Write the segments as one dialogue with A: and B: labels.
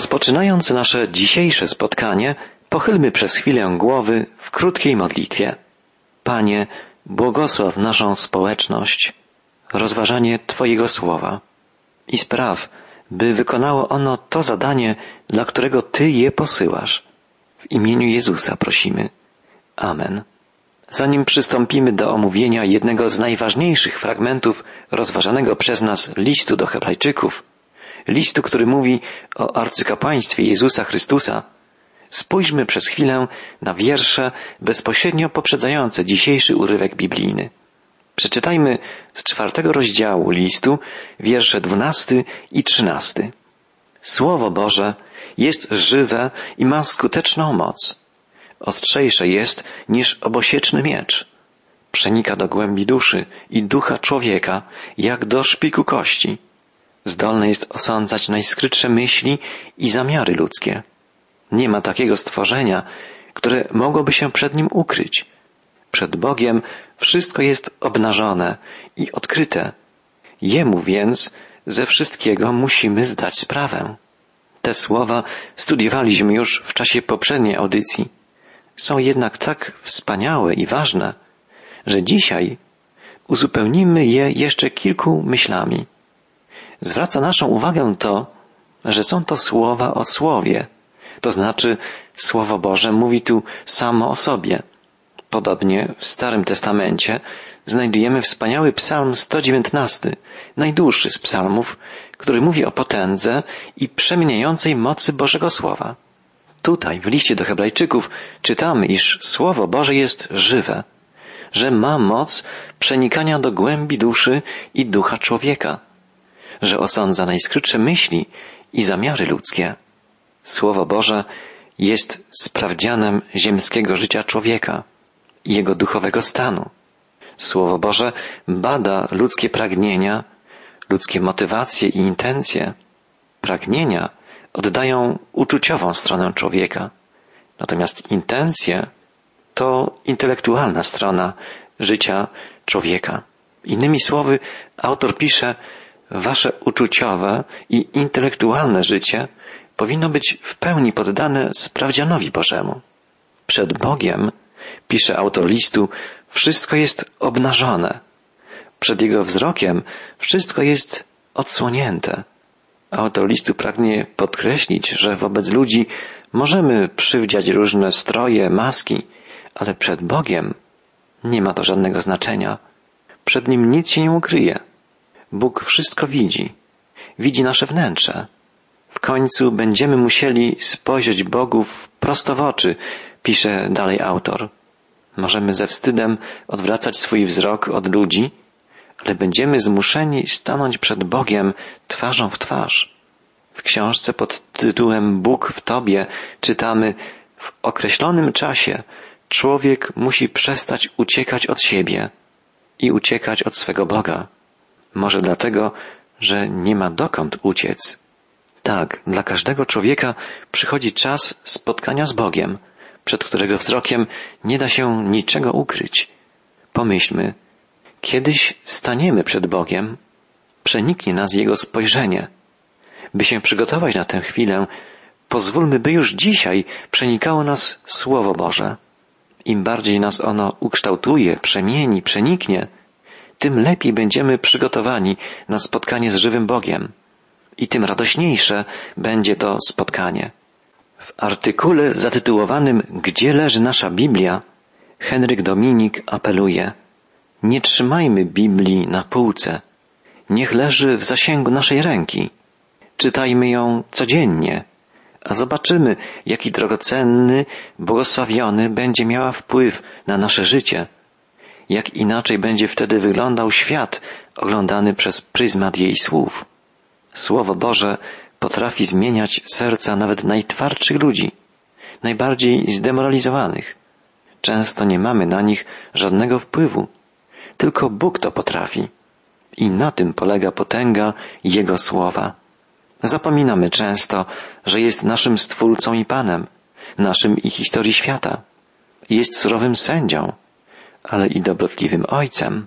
A: Rozpoczynając nasze dzisiejsze spotkanie, pochylmy przez chwilę głowy w krótkiej modlitwie. Panie, błogosław naszą społeczność, rozważanie Twojego słowa i spraw, by wykonało ono to zadanie, dla którego Ty je posyłasz. W imieniu Jezusa prosimy. Amen. Zanim przystąpimy do omówienia jednego z najważniejszych fragmentów rozważanego przez nas listu do Hebrajczyków, listu, który mówi o arcykapłaństwie Jezusa Chrystusa, spójrzmy przez chwilę na wiersze bezpośrednio poprzedzające dzisiejszy urywek biblijny. Przeczytajmy z czwartego rozdziału listu wiersze dwunasty i trzynasty. Słowo Boże jest żywe i ma skuteczną moc. Ostrzejsze jest niż obosieczny miecz. Przenika do głębi duszy i ducha człowieka, jak do szpiku kości. Zdolne jest osądzać najskrytsze myśli i zamiary ludzkie. Nie ma takiego stworzenia, które mogłoby się przed nim ukryć. Przed Bogiem wszystko jest obnażone i odkryte. Jemu więc ze wszystkiego musimy zdać sprawę. Te słowa studiowaliśmy już w czasie poprzedniej audycji. Są jednak tak wspaniałe i ważne, że dzisiaj uzupełnimy je jeszcze kilku myślami. Zwraca naszą uwagę to, że są to słowa o słowie, to znaczy Słowo Boże mówi tu samo o sobie. Podobnie w Starym Testamencie znajdujemy wspaniały psalm 119, najdłuższy z psalmów, który mówi o potędze i przemieniającej mocy Bożego Słowa. Tutaj w liście do Hebrajczyków czytamy, iż Słowo Boże jest żywe, że ma moc przenikania do głębi duszy i ducha człowieka, że osądza najskrytsze myśli i zamiary ludzkie. Słowo Boże jest sprawdzianem ziemskiego życia człowieka i jego duchowego stanu. Słowo Boże bada ludzkie pragnienia, ludzkie motywacje i intencje. Pragnienia oddają uczuciową stronę człowieka, natomiast intencje to intelektualna strona życia człowieka. Innymi słowy, autor pisze, wasze uczuciowe i intelektualne życie powinno być w pełni poddane sprawdzianowi Bożemu. Przed Bogiem, pisze autor listu, wszystko jest obnażone. Przed Jego wzrokiem wszystko jest odsłonięte. Autor listu pragnie podkreślić, że wobec ludzi możemy przywdziać różne stroje, maski, ale przed Bogiem nie ma to żadnego znaczenia. Przed Nim nic się nie ukryje. Bóg wszystko widzi. Widzi nasze wnętrze. W końcu będziemy musieli spojrzeć Bogu prosto w oczy, pisze dalej autor. Możemy ze wstydem odwracać swój wzrok od ludzi, ale będziemy zmuszeni stanąć przed Bogiem twarzą w twarz. W książce pod tytułem Bóg w Tobie czytamy w określonym czasie człowiek musi przestać uciekać od siebie i uciekać od swego Boga. Może dlatego, że nie ma dokąd uciec. Tak, dla każdego człowieka przychodzi czas spotkania z Bogiem, przed którego wzrokiem nie da się niczego ukryć. Pomyślmy, kiedyś staniemy przed Bogiem, przeniknie nas Jego spojrzenie. By się przygotować na tę chwilę, pozwólmy, by już dzisiaj przenikało nas Słowo Boże. Im bardziej nas ono ukształtuje, przemieni, przeniknie, tym lepiej będziemy przygotowani na spotkanie z żywym Bogiem i tym radośniejsze będzie to spotkanie. W artykule zatytułowanym Gdzie leży nasza Biblia? Henryk Dominik apeluje Nie trzymajmy Biblii na półce. Niech leży w zasięgu naszej ręki. Czytajmy ją codziennie, a zobaczymy, jaki drogocenny, błogosławiony będzie miała wpływ na nasze życie. Jak inaczej będzie wtedy wyglądał świat oglądany przez pryzmat jej słów. Słowo Boże potrafi zmieniać serca nawet najtwardszych ludzi, najbardziej zdemoralizowanych. Często nie mamy na nich żadnego wpływu. Tylko Bóg to potrafi. I na tym polega potęga Jego słowa. Zapominamy często, że jest naszym Stwórcą i Panem, naszym i historii świata. Jest surowym sędzią, ale i dobrotliwym Ojcem.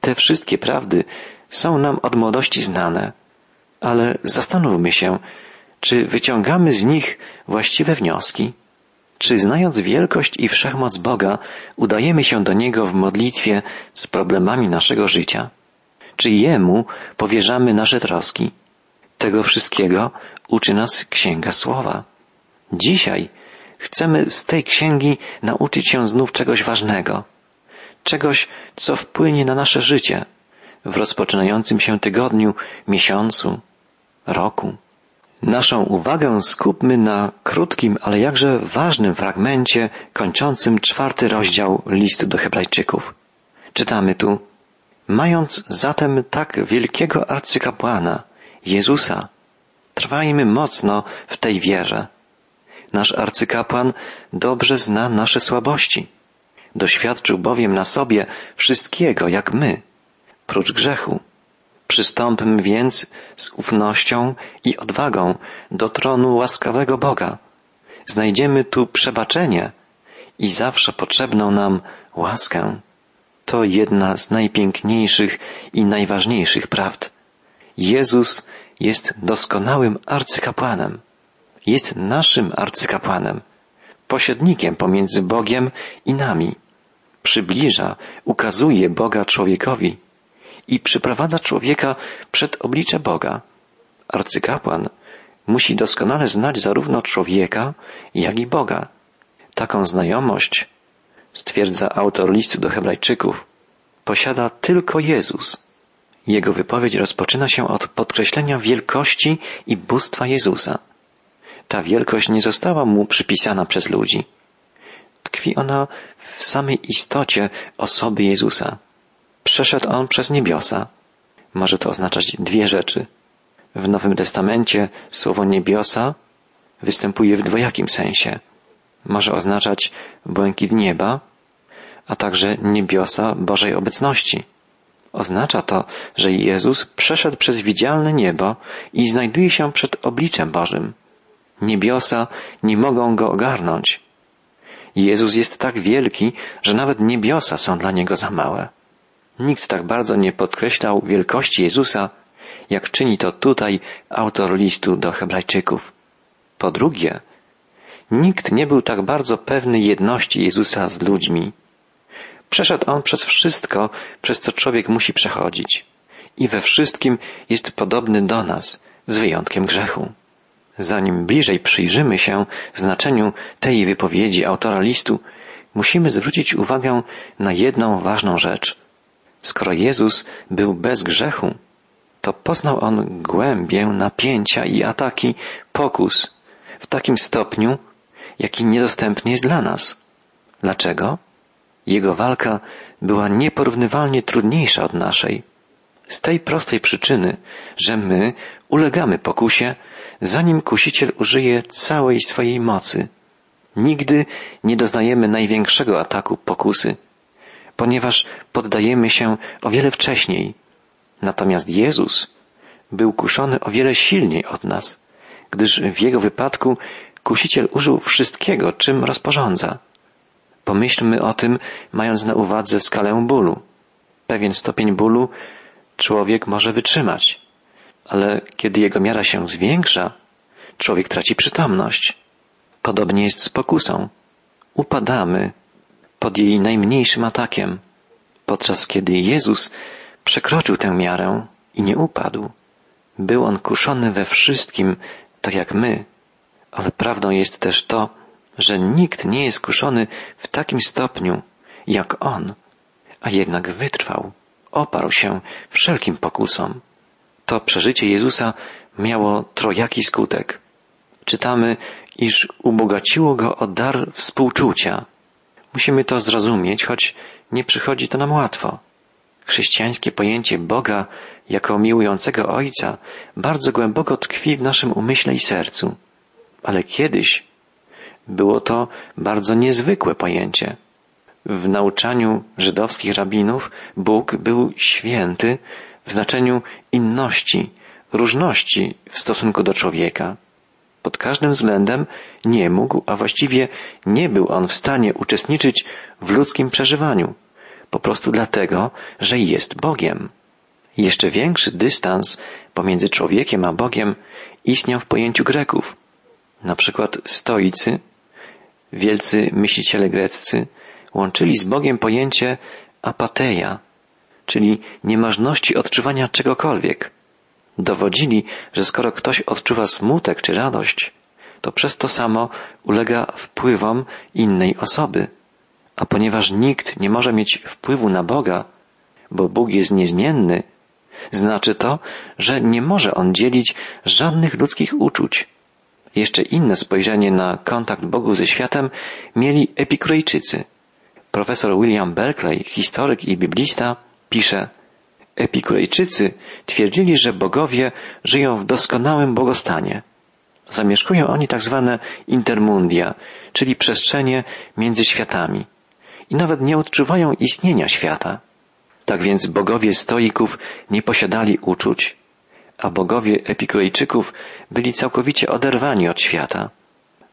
A: Te wszystkie prawdy są nam od młodości znane ale zastanówmy się, Czy wyciągamy z nich właściwe wnioski? Czy znając wielkość i wszechmoc Boga, udajemy się do Niego w modlitwie z problemami naszego życia? Czy Jemu powierzamy nasze troski? Tego wszystkiego uczy nas Księga Słowa. Dzisiaj chcemy z tej księgi nauczyć się znów czegoś ważnego, czegoś, co wpłynie na nasze życie w rozpoczynającym się tygodniu, miesiącu, roku. Naszą uwagę skupmy na krótkim, ale jakże ważnym fragmencie kończącym czwarty rozdział listu do Hebrajczyków. Czytamy tu, mając zatem tak wielkiego arcykapłana, Jezusa, trwajmy mocno w tej wierze. Nasz arcykapłan dobrze zna nasze słabości. Doświadczył bowiem na sobie wszystkiego, jak my, prócz grzechu. Przystąpmy więc z ufnością i odwagą do tronu łaskawego Boga. Znajdziemy tu przebaczenie i zawsze potrzebną nam łaskę. To jedna z najpiękniejszych i najważniejszych prawd. Jezus jest doskonałym arcykapłanem. Jest naszym arcykapłanem, pośrednikiem pomiędzy Bogiem i nami. Przybliża, ukazuje Boga człowiekowi i przyprowadza człowieka przed oblicze Boga. Arcykapłan musi doskonale znać zarówno człowieka, jak i Boga. Taką znajomość, stwierdza autor listu do Hebrajczyków, posiada tylko Jezus. Jego wypowiedź rozpoczyna się od podkreślenia wielkości i bóstwa Jezusa. Ta wielkość nie została mu przypisana przez ludzi. Tkwi ona w samej istocie osoby Jezusa. Przeszedł on przez niebiosa. Może to oznaczać dwie rzeczy. W Nowym Testamencie słowo niebiosa występuje w dwojakim sensie. Może oznaczać błękit nieba, a także niebiosa Bożej obecności. Oznacza to, że Jezus przeszedł przez widzialne niebo i znajduje się przed obliczem Bożym. Niebiosa nie mogą go ogarnąć. Jezus jest tak wielki, że nawet niebiosa są dla niego za małe. Nikt tak bardzo nie podkreślał wielkości Jezusa, jak czyni to tutaj autor listu do Hebrajczyków. Po drugie, nikt nie był tak bardzo pewny jedności Jezusa z ludźmi. Przeszedł on przez wszystko, przez co człowiek musi przechodzić. I we wszystkim jest podobny do nas, z wyjątkiem grzechu. Zanim bliżej przyjrzymy się znaczeniu tej wypowiedzi autora listu, musimy zwrócić uwagę na jedną ważną rzecz. Skoro Jezus był bez grzechu, to poznał on głębię napięcia i ataki pokus w takim stopniu, jaki niedostępny jest dla nas. Dlaczego? Jego walka była nieporównywalnie trudniejsza od naszej. Z tej prostej przyczyny, że my ulegamy pokusie, zanim kusiciel użyje całej swojej mocy. Nigdy nie doznajemy największego ataku pokusy, ponieważ poddajemy się o wiele wcześniej. Natomiast Jezus był kuszony o wiele silniej od nas, gdyż w jego wypadku kusiciel użył wszystkiego, czym rozporządza. Pomyślmy o tym, mając na uwadze skalę bólu. Pewien stopień bólu człowiek może wytrzymać, ale kiedy jego miara się zwiększa, człowiek traci przytomność. Podobnie jest z pokusą. Upadamy pod jej najmniejszym atakiem, podczas kiedy Jezus przekroczył tę miarę i nie upadł. Był on kuszony we wszystkim, tak jak my, ale prawdą jest też to, że nikt nie jest kuszony w takim stopniu jak on, a jednak wytrwał, oparł się wszelkim pokusom. To przeżycie Jezusa miało trojaki skutek. Czytamy, iż ubogaciło go o dar współczucia. Musimy to zrozumieć, choć nie przychodzi to nam łatwo. Chrześcijańskie pojęcie Boga jako miłującego Ojca bardzo głęboko tkwi w naszym umyśle i sercu. Ale kiedyś było to bardzo niezwykłe pojęcie. W nauczaniu żydowskich rabinów Bóg był święty w znaczeniu inności, różności w stosunku do człowieka. Pod każdym względem nie mógł, a właściwie nie był on w stanie uczestniczyć w ludzkim przeżywaniu, po prostu dlatego, że jest Bogiem. Jeszcze większy dystans pomiędzy człowiekiem a Bogiem istniał w pojęciu Greków. Na przykład stoicy, wielcy myśliciele greccy, łączyli z Bogiem pojęcie apateia, czyli niemożności odczuwania czegokolwiek. Dowodzili, że skoro ktoś odczuwa smutek czy radość, to przez to samo ulega wpływom innej osoby. A ponieważ nikt nie może mieć wpływu na Boga, bo Bóg jest niezmienny, znaczy to, że nie może on dzielić żadnych ludzkich uczuć. Jeszcze inne spojrzenie na kontakt Bogu ze światem mieli epikurejczycy. Profesor William Berkeley, historyk i biblista, pisze Epikurejczycy twierdzili, że bogowie żyją w doskonałym błogostanie. Zamieszkują oni tak zwane intermundia, czyli przestrzenie między światami. I nawet nie odczuwają istnienia świata. Tak więc bogowie stoików nie posiadali uczuć, a bogowie epikurejczyków byli całkowicie oderwani od świata.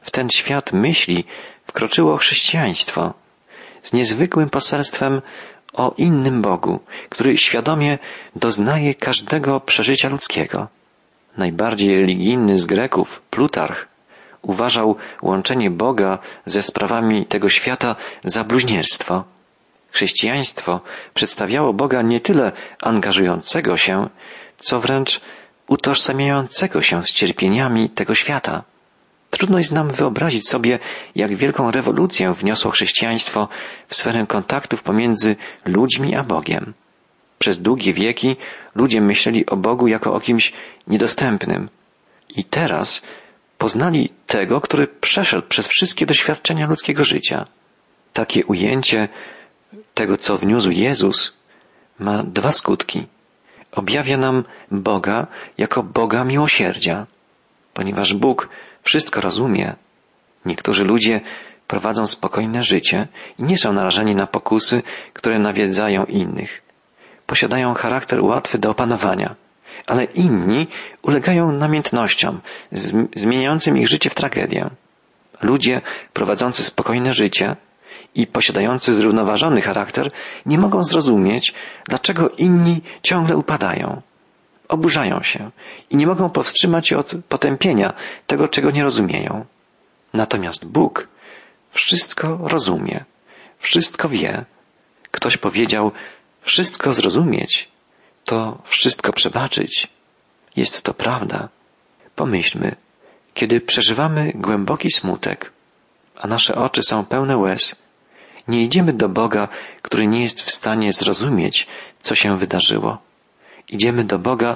A: W ten świat myśli wkroczyło chrześcijaństwo z niezwykłym poselstwem o innym Bogu, który świadomie doznaje każdego przeżycia ludzkiego. Najbardziej religijny z Greków, Plutarch, uważał łączenie Boga ze sprawami tego świata za bluźnierstwo. Chrześcijaństwo przedstawiało Boga nie tyle angażującego się, co wręcz utożsamiającego się z cierpieniami tego świata. Trudno jest nam wyobrazić sobie, jak wielką rewolucję wniosło chrześcijaństwo w sferę kontaktów pomiędzy ludźmi a Bogiem. Przez długie wieki ludzie myśleli o Bogu jako o kimś niedostępnym. I teraz poznali tego, który przeszedł przez wszystkie doświadczenia ludzkiego życia. Takie ujęcie tego, co wniósł Jezus, ma dwa skutki. Objawia nam Boga jako Boga miłosierdzia, ponieważ Bóg wszystko rozumie. Niektórzy ludzie prowadzą spokojne życie i nie są narażeni na pokusy, które nawiedzają innych. Posiadają charakter łatwy do opanowania, ale inni ulegają namiętnościom, zmieniającym ich życie w tragedię. Ludzie prowadzący spokojne życie i posiadający zrównoważony charakter nie mogą zrozumieć, dlaczego inni ciągle upadają. Oburzają się i nie mogą powstrzymać się od potępienia tego, czego nie rozumieją. Natomiast Bóg wszystko rozumie, wszystko wie. Ktoś powiedział, wszystko zrozumieć, to wszystko przebaczyć. Jest to prawda. Pomyślmy, kiedy przeżywamy głęboki smutek, a nasze oczy są pełne łez, nie idziemy do Boga, który nie jest w stanie zrozumieć, co się wydarzyło. Idziemy do Boga,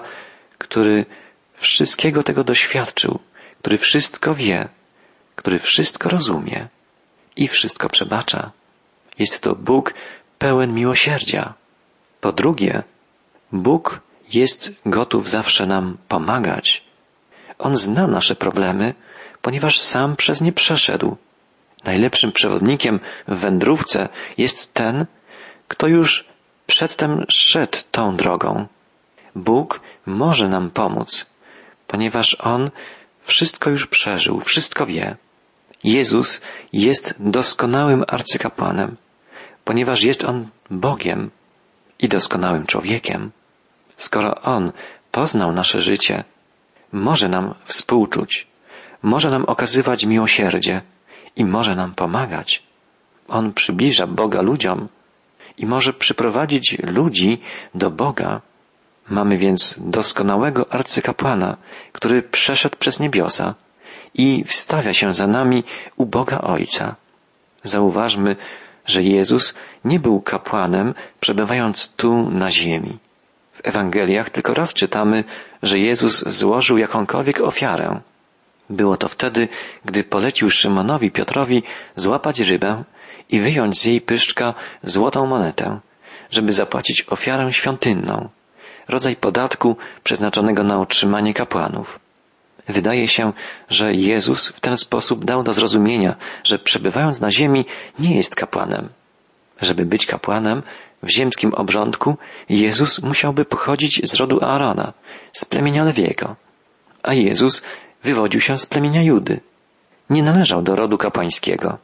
A: który wszystkiego tego doświadczył, który wszystko wie, który wszystko rozumie i wszystko przebacza. Jest to Bóg pełen miłosierdzia. Po drugie, Bóg jest gotów zawsze nam pomagać. On zna nasze problemy, ponieważ sam przez nie przeszedł. Najlepszym przewodnikiem w wędrówce jest ten, kto już przedtem szedł tą drogą. Bóg może nam pomóc, ponieważ On wszystko już przeżył, wszystko wie. Jezus jest doskonałym arcykapłanem, ponieważ jest On Bogiem i doskonałym człowiekiem. Skoro On poznał nasze życie, może nam współczuć, może nam okazywać miłosierdzie i może nam pomagać. On przybliża Boga ludziom i może przyprowadzić ludzi do Boga. Mamy więc doskonałego arcykapłana, który przeszedł przez niebiosa i wstawia się za nami u Boga Ojca. Zauważmy, że Jezus nie był kapłanem przebywając tu na ziemi. W Ewangeliach tylko raz czytamy, że Jezus złożył jakąkolwiek ofiarę. Było to wtedy, gdy polecił Szymonowi Piotrowi złapać rybę i wyjąć z jej pyszczka złotą monetę, żeby zapłacić ofiarę świątynną, rodzaj podatku przeznaczonego na utrzymanie kapłanów. Wydaje się, że Jezus w ten sposób dał do zrozumienia, że przebywając na ziemi nie jest kapłanem. Żeby być kapłanem w ziemskim obrządku, Jezus musiałby pochodzić z rodu Aarona, z plemienia Lewiego. A Jezus wywodził się z plemienia Judy. Nie należał do rodu kapłańskiego.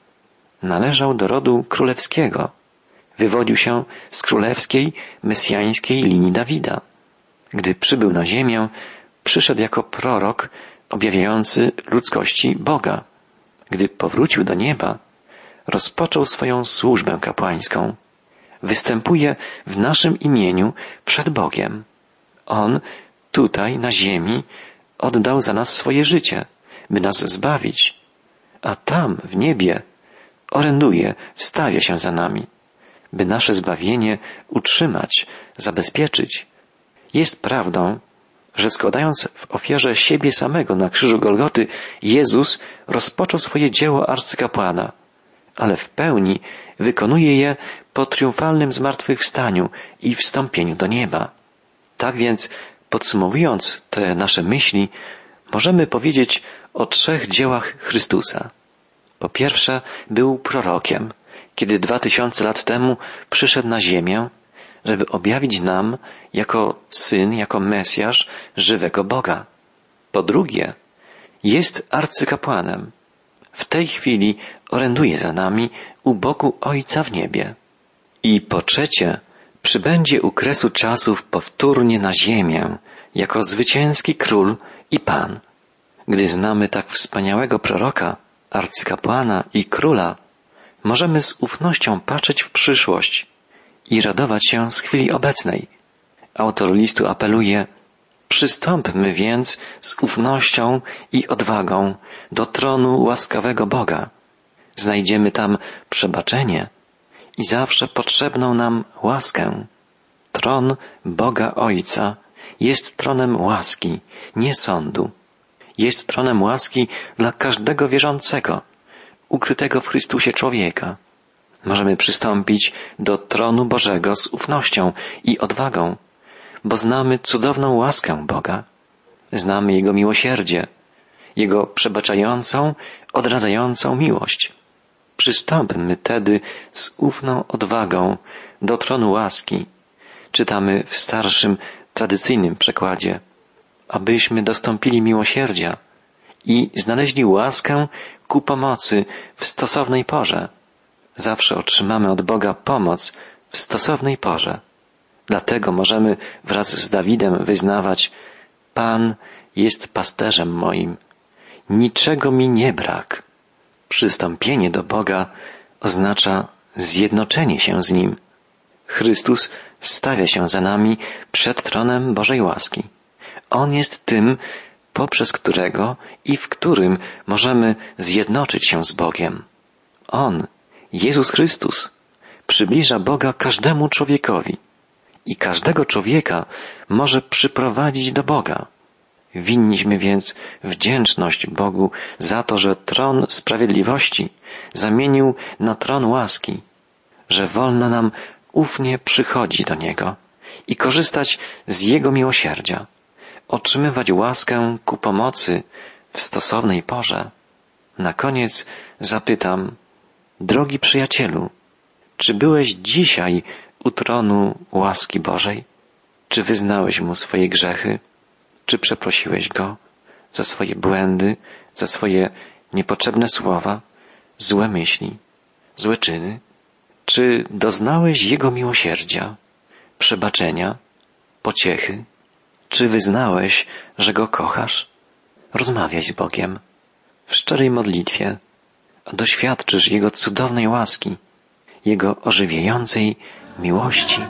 A: Należał do rodu królewskiego. Wywodził się z królewskiej, mesjańskiej linii Dawida. Gdy przybył na ziemię, przyszedł jako prorok objawiający ludzkości Boga. Gdy powrócił do nieba, rozpoczął swoją służbę kapłańską. Występuje w naszym imieniu przed Bogiem. On tutaj, na ziemi, oddał za nas swoje życie, by nas zbawić, a tam, w niebie, oręduje, wstawia się za nami, by nasze zbawienie utrzymać, zabezpieczyć. Jest prawdą, że składając w ofierze siebie samego na krzyżu Golgoty, Jezus rozpoczął swoje dzieło arcykapłana, ale w pełni wykonuje je po triumfalnym zmartwychwstaniu i wstąpieniu do nieba. Tak więc, podsumowując te nasze myśli, możemy powiedzieć o trzech dziełach Chrystusa. Po pierwsze, był prorokiem, kiedy dwa tysiące lat temu przyszedł na ziemię, żeby objawić nam jako syn, jako Mesjasz żywego Boga. Po drugie, jest arcykapłanem. W tej chwili oręduje za nami u boku Ojca w niebie. I po trzecie, przybędzie u kresu czasów powtórnie na ziemię, jako zwycięski król i pan. Gdy znamy tak wspaniałego proroka, arcykapłana i króla, możemy z ufnością patrzeć w przyszłość i radować się z chwili obecnej. Autor listu apeluje, przystąpmy więc z ufnością i odwagą do tronu łaskawego Boga. Znajdziemy tam przebaczenie i zawsze potrzebną nam łaskę. Tron Boga Ojca jest tronem łaski, nie sądu. Jest tronem łaski dla każdego wierzącego, ukrytego w Chrystusie człowieka. Możemy przystąpić do tronu Bożego z ufnością i odwagą, bo znamy cudowną łaskę Boga. Znamy Jego miłosierdzie, Jego przebaczającą, odradzającą miłość. Przystąpmy tedy z ufną odwagą do tronu łaski. Czytamy w starszym, tradycyjnym przekładzie, abyśmy dostąpili miłosierdzia i znaleźli łaskę ku pomocy w stosownej porze. Zawsze otrzymamy od Boga pomoc w stosownej porze. Dlatego możemy wraz z Dawidem wyznawać Pan jest pasterzem moim. Niczego mi nie brak. Przystąpienie do Boga oznacza zjednoczenie się z Nim. Chrystus wstawia się za nami przed tronem Bożej łaski. On jest tym, poprzez którego i w którym możemy zjednoczyć się z Bogiem. On, Jezus Chrystus, przybliża Boga każdemu człowiekowi i każdego człowieka może przyprowadzić do Boga. Winniśmy więc wdzięczność Bogu za to, że tron sprawiedliwości zamienił na tron łaski, że wolno nam ufnie przychodzić do Niego i korzystać z Jego miłosierdzia, otrzymywać łaskę ku pomocy w stosownej porze. Na koniec zapytam, drogi przyjacielu, czy byłeś dzisiaj u tronu łaski Bożej? Czy wyznałeś Mu swoje grzechy? Czy przeprosiłeś Go za swoje błędy, za swoje niepotrzebne słowa, złe myśli, złe czyny? Czy doznałeś Jego miłosierdzia, przebaczenia, pociechy? Czy wyznałeś, że Go kochasz? Rozmawiaj z Bogiem w szczerej modlitwie. Doświadczysz Jego cudownej łaski, Jego ożywiającej miłości.